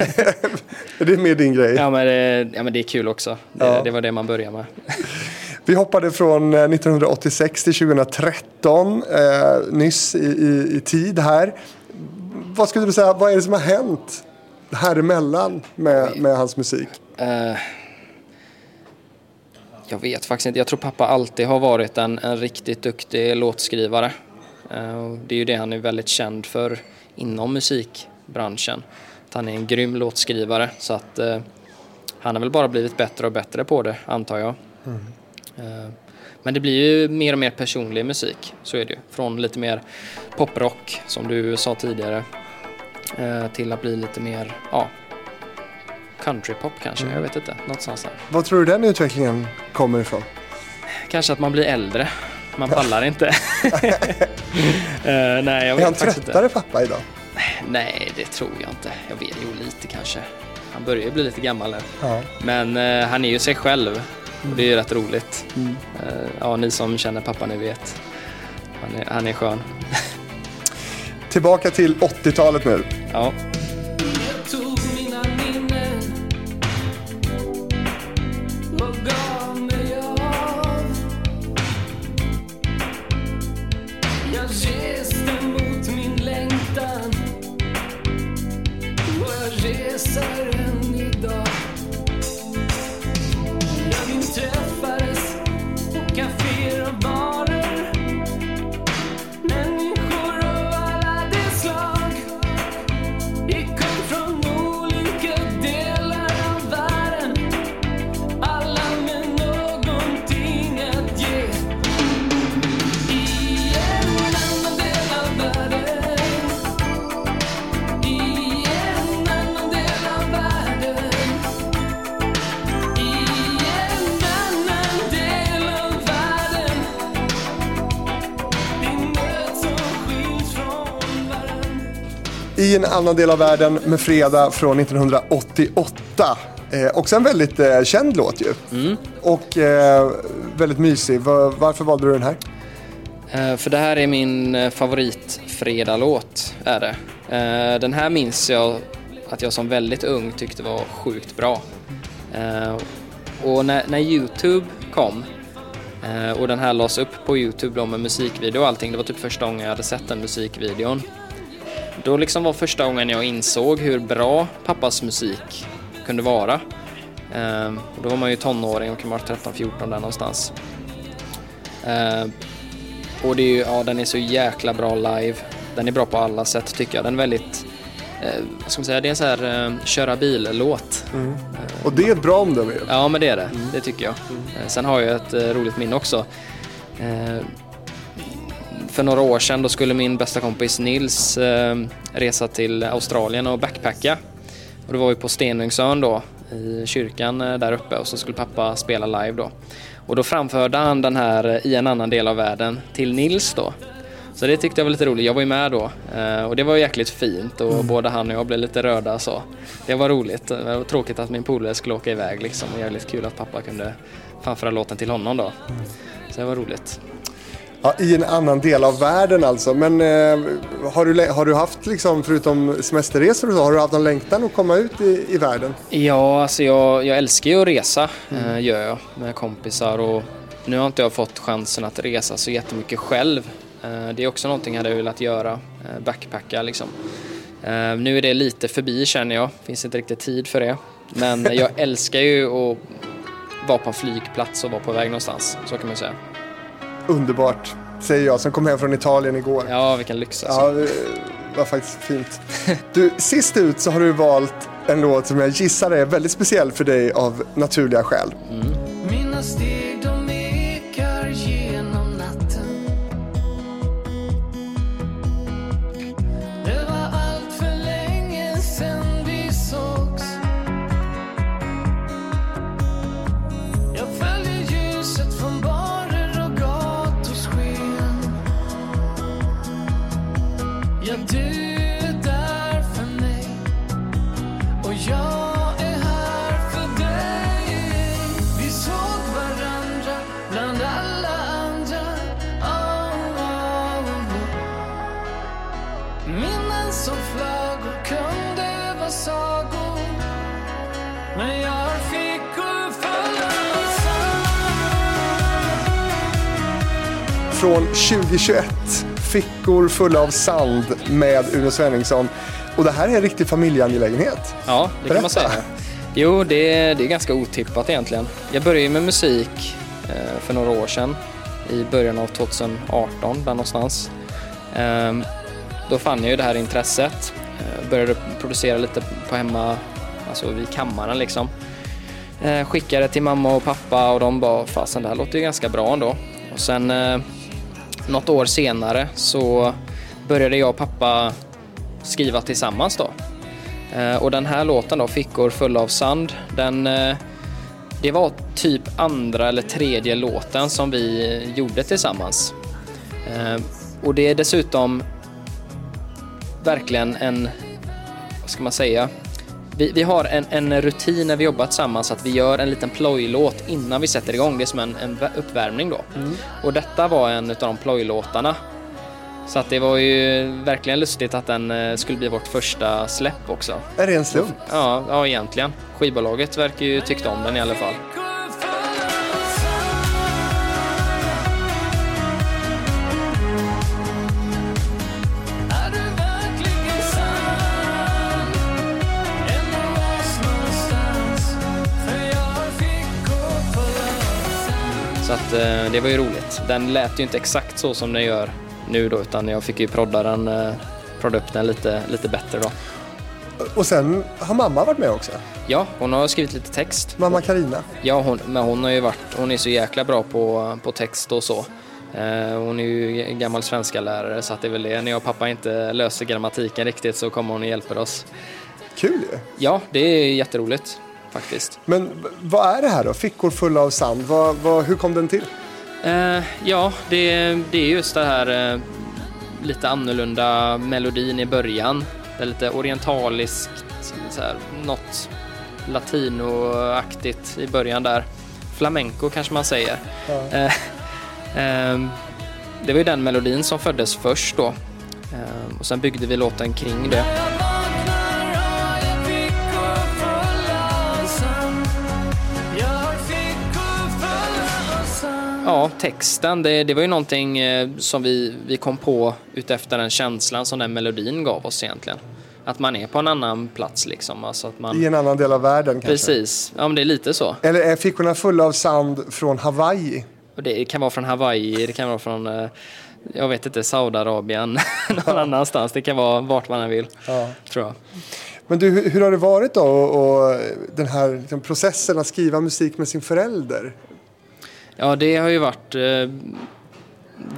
Är det mer din grej? ja, men det, ja men det är kul också. Det, Ja. det var det man började med. Vi hoppade från eh, 1986 till 2013, eh, nyss i, i, i tid här. Vad skulle du säga, vad är det som har hänt här emellan med, med hans musik? Eh, jag vet faktiskt inte. Jag tror pappa alltid har varit en, en riktigt duktig låtskrivare. Eh, det är ju det han är väldigt känd för inom musikbranschen. Att han är en grym låtskrivare. Så att eh, han har väl bara blivit bättre och bättre på det, antar jag. Eh, men det blir ju mer och mer personlig musik, så är det ju. Från lite mer poprock, som du sa tidigare, eh, till att bli lite mer, ja, countrypop kanske, jag vet inte, någonstans där. Vad tror du den utvecklingen kommer ifrån? Kanske att man blir äldre, man pallar inte. Eh, nej, jag Är han vet tröttare inte. pappa idag? Nej, det tror jag inte. Jag vet, jo lite kanske. Han börjar ju bli lite gammal nu. Ja. Men eh, han är ju sig själv. Och det är ju rätt roligt. Eh, ja, ni som känner pappa ni vet. Han är, han är skön. Tillbaka till 80-talet nu. Ja. I en annan del av världen med Fredag från 1988. Eh, också en väldigt eh, känd låt ju. Och eh, väldigt mysig. Va- varför valde du den här? Eh, För det här är min eh, favorit-fredag-låt, är det. Eh, Den här minns jag att jag som väldigt ung tyckte var sjukt bra. Eh, Och när, när Youtube kom och den här lades upp på Youtube då med musikvideo och allting, det var typ första gången jag hade sett den musikvideon. Då liksom var första gången jag insåg hur bra pappas musik kunde vara. Eh, och då var man ju tonåring och kan vara 13-14 där någonstans. Eh, och det är ju, ja, den är så jäkla bra live. Den är bra på alla sätt tycker jag. Den är väldigt, eh, vad ska man säga, det är en sån här eh, köra bil-låt. Och det är ett bra omdöme ju. Ja, men det är det. Det tycker jag. Eh, Sen har jag ett eh, roligt minne också. Eh, för några år sedan då skulle min bästa kompis Nils eh, resa till Australien och backpacka. Och då var vi på Stenungsön då i kyrkan eh, där uppe och så skulle pappa spela live då. Och då framförde han den här eh, i en annan del av världen till Nils då. Så det tyckte jag var lite roligt. Jag var ju med då eh, och det var jäkligt fint och både han och jag blev lite röda så. Det var roligt. Det var tråkigt att min polare skulle åka iväg liksom och jävligt kul att pappa kunde framföra låten till honom då. Så det var roligt. Ja, I en annan del av världen alltså. Men eh, har, du, har du haft, liksom, förutom semesterresor och så, har du haft någon längtan att komma ut i, i världen? Ja, alltså jag, jag älskar ju att resa, eh, gör jag, med kompisar och nu har inte jag fått chansen att resa så jättemycket själv. Eh, det är också någonting jag hade velat göra, eh, backpacka liksom. Eh, nu är det lite förbi känner jag, finns inte riktigt tid för det. Men jag älskar ju att vara på en flygplats och vara på väg någonstans, så kan man säga. Underbart, säger jag som kom hem från Italien igår. Ja, vilken lyx alltså. Ja, det var faktiskt fint. Du, sist ut så har du valt en låt som jag gissar är väldigt speciell för dig av naturliga skäl. Mina 2021, Fickor fulla av sand med Uno Svenningsson. Och det här är en riktig familjeangelägenhet. Ja, det kan man Berätta. säga. Jo, det är, det är ganska otippat egentligen. Jag började med musik eh, för några år sedan, i början av 2018, där någonstans. Ehm, då fann jag ju det här intresset, eh, började producera lite på hemma, alltså vid kammaren liksom. Eh, skickade till mamma och pappa och de bara, fasen det här låter ju ganska bra ändå. Och sen något år senare så började jag och pappa skriva tillsammans då. Eh, och den här låten då, Fickor fulla av sand, den, eh, det var typ andra eller tredje låten som vi gjorde tillsammans. Eh, och det är dessutom verkligen en, vad ska man säga, vi, vi har en, en rutin när vi jobbar tillsammans att vi gör en liten plojlåt innan vi sätter igång. Det är som en, en vä- uppvärmning då. Och detta var en av de plojlåtarna. Så att det var ju verkligen lustigt att den eh, skulle bli vårt första släpp också. Är det en slump? Ja, ja egentligen. Skivbolaget verkar ju tyckt om den i alla fall. Att eh, det var ju roligt. Den lät ju inte exakt så som den gör nu då, utan jag fick ju prodda den, eh, prodda upp den lite, lite bättre då. Och sen har mamma varit med också. Ja, hon har skrivit lite text. Mamma Karina. Ja, hon, men hon har ju varit, hon är så jäkla bra på, på text och så. Eh, hon är ju gammal svenska lärare så att det är väl det. När jag och pappa inte löser grammatiken riktigt så kommer hon och hjälper oss. Kul ju. Ja, det är jätteroligt faktiskt. Men vad är det här då? Fickor fulla av sand. Vad, vad, hur kom den till? Eh, ja, det, det är just det här eh, lite annorlunda melodin i början. Det är lite orientaliskt, så här, något latinoaktigt i början där. Flamenco kanske man säger. Eh, ehm, det var ju den melodin som föddes först då. Ehm, och sen byggde vi låten kring det. Ja, texten, det, det var ju någonting eh, som vi, vi kom på utefter den känslan som den melodin gav oss egentligen. att man är på en annan plats liksom. Alltså att man, I en annan del av världen kanske. precis, ja men det är lite så. Eller är fickorna fulla av sand från Hawaii? Och det kan vara från Hawaii, det kan vara från, eh, jag vet inte, Saudiarabien, någon annanstans. Det kan vara vart man än vill, Ja. tror jag. Men du, hur, hur har det varit då och, och den här liksom, processen att skriva musik med sin förälder? Ja, det har ju varit eh,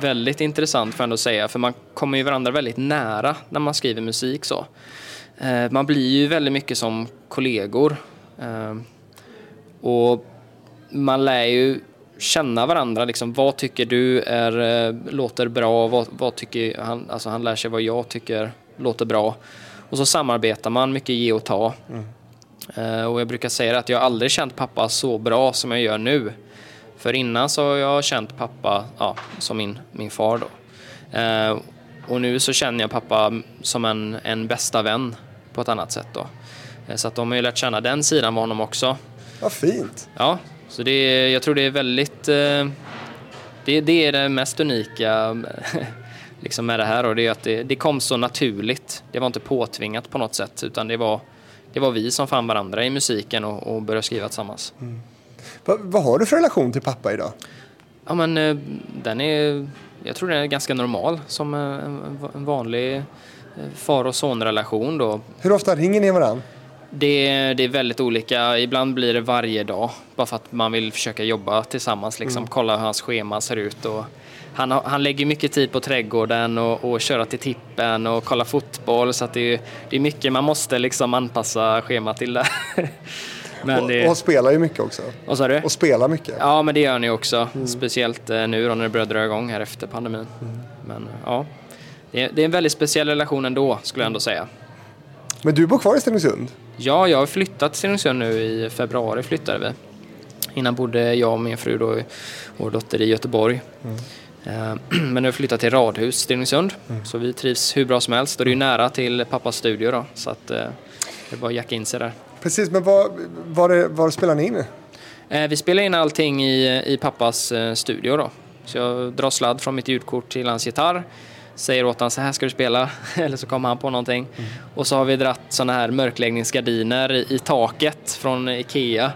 väldigt intressant får jag ändå säga, för man kommer ju varandra väldigt nära när man skriver musik så. Eh, man blir ju väldigt mycket som kollegor. Eh, och man lär ju känna varandra, liksom, vad tycker du är, låter bra, vad, vad tycker han, alltså han lär sig vad jag tycker låter bra. Och så samarbetar man, mycket ge och ta. Eh, och jag brukar säga att jag aldrig känt pappa så bra som jag gör nu. För innan så har jag känt pappa ja, som min, min far då. Eh, och nu så känner jag pappa som en, en bästa vän på ett annat sätt då. Eh, så att de har ju lärt känna den sidan med honom också. Vad fint. Ja, så det är, jag tror det är väldigt... Eh, det, det är det mest unika liksom med det här och det är att det, det kom så naturligt. Det var inte påtvingat på något sätt utan det var, det var vi som fann varandra i musiken och, och började skriva tillsammans. Va, vad har du för relation till pappa idag? Ja men eh, den är, jag tror den är ganska normal som eh, en, vanlig eh, far och sonrelation då. Hur ofta ringer ni varandra? Det, det är väldigt olika. Ibland blir det varje dag. Bara för att man vill försöka jobba tillsammans. Liksom, Kolla hur hans schema ser ut. Och han, han lägger mycket tid på trädgården och, och köra till tippen och kolla fotboll. Så att det, är, det är mycket man måste liksom anpassa schemat till det. men Och, det och spelar ju mycket också. vad sa du? Och spelar mycket. Ja, men det gör ni också. Speciellt eh, nu då när det börjar dra igång här efter pandemin. Men eh, ja, det är, det är en väldigt speciell relation ändå, skulle jag ändå säga. Men du bor kvar i Stenungsund? Ja, jag har flyttat till Stenungsund nu i februari flyttade vi. Innan bodde jag och min fru och vår dotter i Göteborg. Eh, Men nu har vi flyttat till radhus Stenungsund. Så vi trivs hur bra som helst och det är ju nära till pappas studio då. Så att eh, det är bara att jacka in sig där. Precis, men var, var, var spelar ni in? Eh, Vi spelar in allting i, i pappas eh, studio då. Så jag drar sladd från mitt ljudkort till hans gitarr. Säger åt honom så här ska du spela. Eller så kommer han på någonting. Och så har vi dratt sådana här mörkläggningsgardiner i, i taket från Ikea.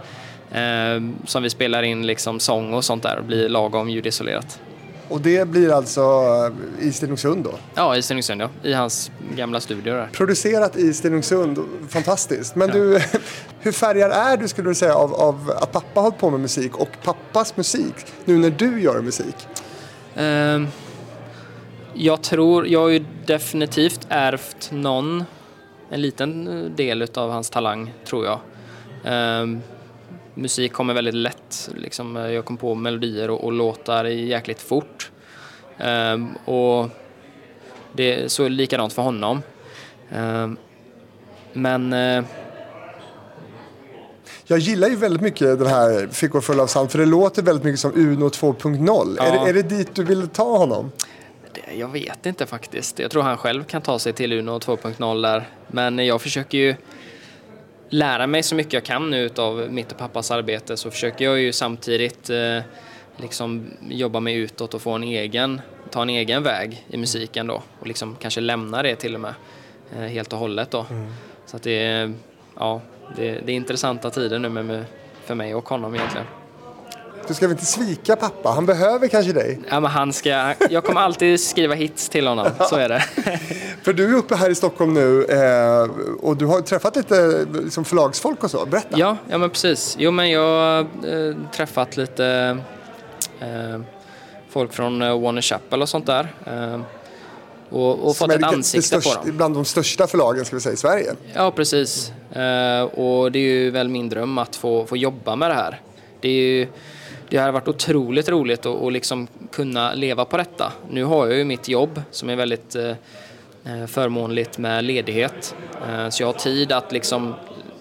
Eh, som vi spelar in liksom sång och sånt där och blir lagom ljudisolerat. Och det blir alltså eh, i Stenungsund då? Ja, i Stenungsund ja. I hans gamla studio där. Producerat i Stenungsund, fantastiskt. Men du, hur färgad är du skulle du säga av, av att pappa har hållit på med musik och pappas musik nu när du gör musik? Ehm, jag tror, jag har ju definitivt ärvt någon, en liten eh, del av hans talang, tror jag. Ehm, musik kommer väldigt lätt, liksom, eh, jag kom på melodier och, och låtar jäkligt fort. Ehm, och det är så likadant för honom. Ehm, men eh, Jag gillar ju väldigt mycket den här Fickor fulla av sand för det låter väldigt mycket som Uno 2.0. Ja. Är, det, är det dit du vill ta honom? Det, jag vet inte faktiskt. Jag tror han själv kan ta sig till Uno 2.0 där. Men jag försöker ju lära mig så mycket jag kan nu av mitt och pappas arbete så försöker jag ju samtidigt eh, liksom jobba mig utåt och få en egen, ta en egen väg i musiken då och liksom kanske lämna det till och med eh, helt och hållet då. Så att det är, ja, det, det är intressanta tider nu med, med, för mig och honom egentligen. Du ska väl inte svika pappa? Han behöver kanske dig. Ja, men han ska, jag kommer alltid skriva hits till honom, så är det. För du är uppe här i Stockholm nu eh, och du har träffat lite liksom, förlagsfolk och så. Berätta. Ja, ja men precis. Jo, men jag har eh, träffat lite eh, folk från Warner Chappell och sånt där. Och och fått ett ansikte största, på dem. Bland de största förlagen ska vi säga i Sverige. Ja, precis. Och det är ju väl min dröm att få, få jobba med det här. Det, är ju, det har varit otroligt roligt att, att liksom kunna leva på detta. Nu har jag ju mitt jobb som är väldigt eh, eh, förmånligt med ledighet. Eh, så jag har tid att liksom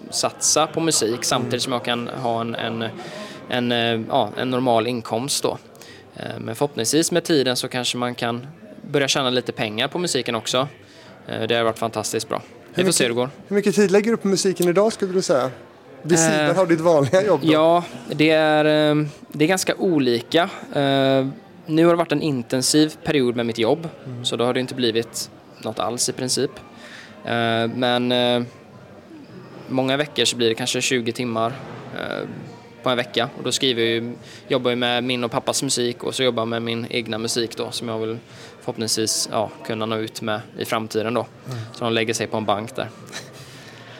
satsa på musik samtidigt som jag kan ha en, en, en, ja, en normal inkomst då. Men förhoppningsvis med tiden så kanske man kan börja tjäna lite pengar på musiken också. Det har varit fantastiskt bra. Vi får se hur det går. Hur mycket tid lägger du på musiken idag skulle du säga? Vid Eh, sidan av ditt vanliga jobb då? Ja, det är, eh, det är ganska olika. Eh, Nu har det varit en intensiv period med mitt jobb, så då har det inte blivit något alls i princip. Eh, men många veckor så blir det kanske 20 timmar på en vecka och då skriver jag ju, jobbar jag med min och pappas musik och så jobbar jag med min egna musik då som jag vill förhoppningsvis ja, kunna nå ut med i framtiden då. Så de lägger sig på en bank där.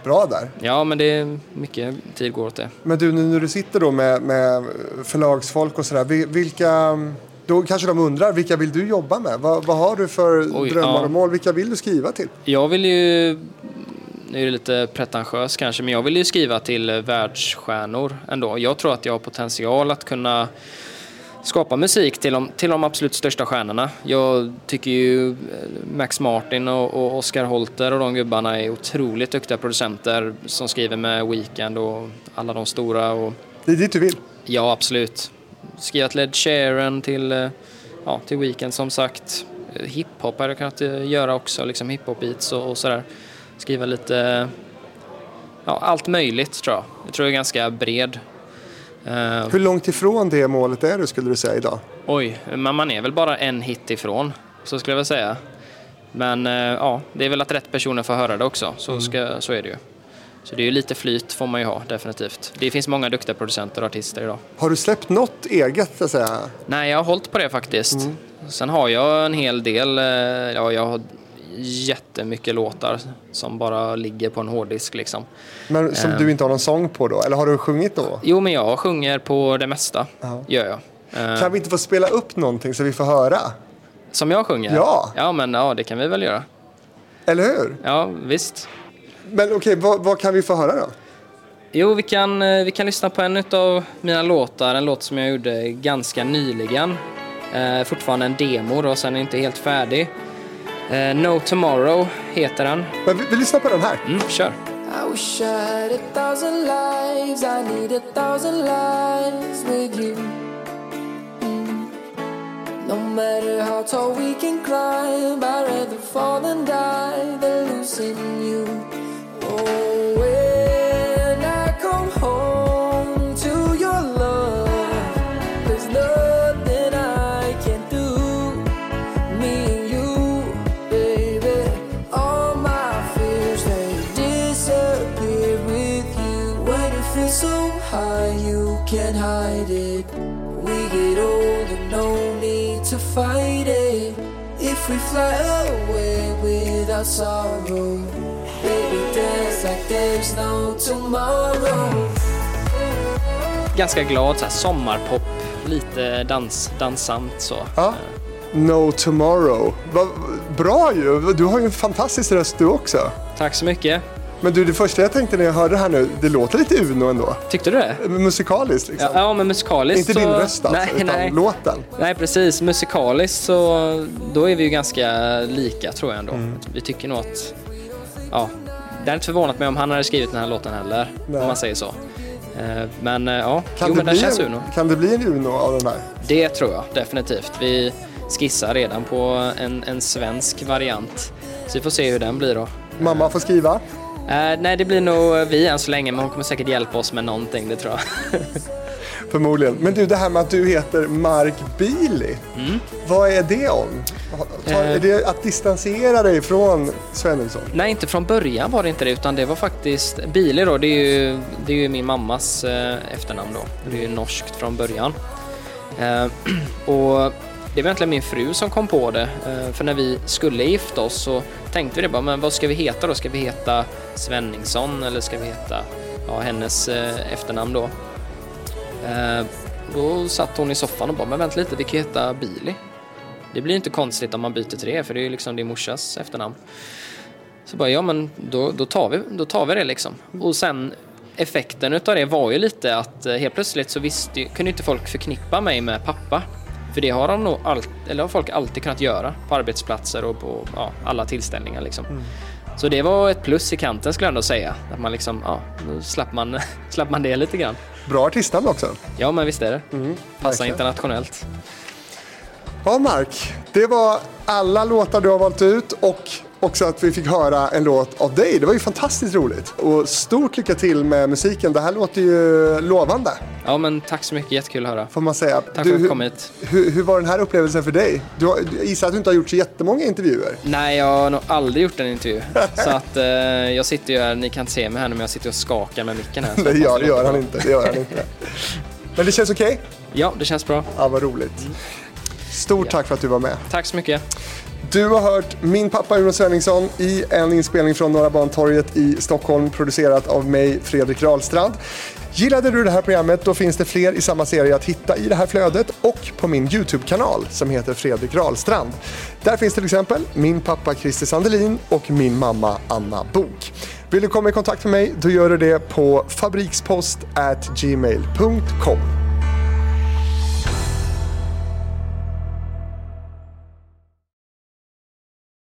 Bra där. Ja, men det är mycket tid går åt det. Men du, nu när du sitter då med, med förlagsfolk och sådär, vi- vilka... Då kanske de undrar, vilka vill du jobba med? Vad, vad har du för Oj, drömmar ja. och mål? Vilka vill du skriva till? Jag vill ju, nu är det lite pretentiöst kanske, men jag vill ju skriva till världsstjärnor ändå. Jag tror att jag har potential att kunna skapa musik till de, till de absolut största stjärnorna. Jag tycker ju eh, Max Martin och, och Oscar Holter och de gubbarna är otroligt duktiga producenter som skriver med Weekend och alla de stora. Och, Det är dit du vill. ja, absolut. Skriva till Ed Sheeran, till, eh, ja, till Weekend som sagt. Eh, Hiphop hade jag kunnat göra också, liksom hiphop-beats och, och sådär. Skriva lite, ja, allt möjligt tror jag. Jag tror jag är ganska bred. Eh, Hur långt ifrån det målet är du skulle du säga idag? Oj, men man är väl bara en hit ifrån, så skulle jag säga. Men eh, ja, det är väl att rätt personer får höra det också, så, ska, så är det ju. Så det är ju lite flyt får man ju ha, definitivt. Det finns många duktiga producenter och artister idag. Har du släppt något eget så att säga? Nej, jag har hållit på det faktiskt. Sen har jag en hel del, eh, ja jag har jättemycket låtar som bara ligger på en hårddisk liksom. Men som du inte har någon sång på då? Eller har du sjungit då? Jo, men jag sjunger på det mesta, Ja. gör jag. Eh, Kan vi inte få spela upp någonting så vi får höra? Som jag sjunger? Ja. Ja, men ja, det kan vi väl göra. Eller hur? Ja, visst. Men okej, vad, vad kan vi få höra då? Jo, vi kan, eh, vi kan lyssna på en av mina låtar, en låt som jag gjorde ganska nyligen. Eh, fortfarande en demo då, sen är inte helt färdig. Eh, no Tomorrow heter den. Men vi, vi lyssnar på den här. Mm, kör. I wish I had a thousand lives. I need a thousand lives with you. Mm. No matter how tall we can climb, I'd rather fall than die than losing you. Without sorrow, baby, dance like there's no tomorrow. Ganska glad, så här, sommarpop, lite dans, dansant så. Ja. No Tomorrow. Va, bra ju! Du har ju en fantastisk röst du också. Tack så mycket. Men du, det första jag tänkte när jag hörde det här nu, det låter lite Uno ändå. Tyckte du det? Musikaliskt liksom. Ja, ja men musikaliskt Inte så... din röst alltså, nej, utan nej. låten. Nej, precis. Musikaliskt så då är vi ju ganska lika tror jag ändå. Mm. Vi tycker nog att... Ja, det hade inte förvånat mig om han hade skrivit den här låten heller, Nej. om man säger så. Eh, Men eh, ja, Kan, jo det men den känns en, Uno. kan det bli en Uno av den här? Det tror jag definitivt. Vi skissar redan på en, en svensk variant. Så vi får se hur den blir då. Mamma får skriva. Eh, nej, det blir nog vi än så länge, men hon kommer säkert hjälpa oss med någonting, det tror jag. Förmodligen. Men du, det här med att du heter Mark Bili. Vad är det om? Mm. Eh. är det att distansera dig från Svenningsson? Nej, inte från början var det inte det, utan det var faktiskt Bili då. Det är ju, det är ju min mammas eh, efternamn då. Det är ju norskt från början. Eh, och det var egentligen min fru som kom på det. Eh, för när vi skulle gifta oss så tänkte vi det bara, men vad ska vi heta då? Ska vi heta Svenningsson eller ska vi heta ja, hennes eh, efternamn då? Eh, då satt hon i soffan och bara, men vänta lite, vi kan ju heta Bili. Det blir inte konstigt om man byter till det, för det är ju liksom din morsas efternamn. Så bara, ja men då, då, tar vi, då tar vi det liksom. Och sen effekten utav det var ju lite att helt plötsligt så visste, ju- kunde inte folk förknippa mig med pappa. För det har de nog allt, eller har folk alltid kunnat göra på arbetsplatser och på ja, alla tillställningar liksom. Så det var ett plus i kanten skulle jag ändå säga. Att man liksom, ja, då slapp man, slapp man det lite grann. Bra artistnamn också. Ja men visst är det. Passar verkligen. internationellt. Ja, Mark. Det var alla låtar du har valt ut och också att vi fick höra en låt av dig. Det var ju fantastiskt roligt. Och stort lycka till med musiken. Det här låter ju lovande, Ja, men tack så mycket. Jättekul att höra. får man säga. Tack för att du kom hit. hur, hur var den här upplevelsen för dig? Du har, jag gissar att du inte har gjort så jättemånga intervjuer. Nej, jag har nog aldrig gjort en intervju. Så att eh, jag sitter ju här, ni kan inte se mig här nu, men jag sitter och skakar med micken här. Hoppas gör, det gör han inte. Det gör han inte. Men det känns okej? Ja, det känns bra. Ja, vad roligt. Stort Ja. tack för att du var med. Tack så mycket. Du har hört min pappa Uno Svenningsson i en inspelning från Norra Bantorget i Stockholm producerat av mig, Fredrik Rahlstrand. Gillade du det här programmet då finns det fler i samma serie att hitta i det här flödet och på min YouTube-kanal som heter Fredrik Rahlstrand. Där finns till exempel min pappa Christer Sandelin och min mamma Anna Bok. Vill du komma i kontakt med mig då gör du det på fabrikspostgmail.com.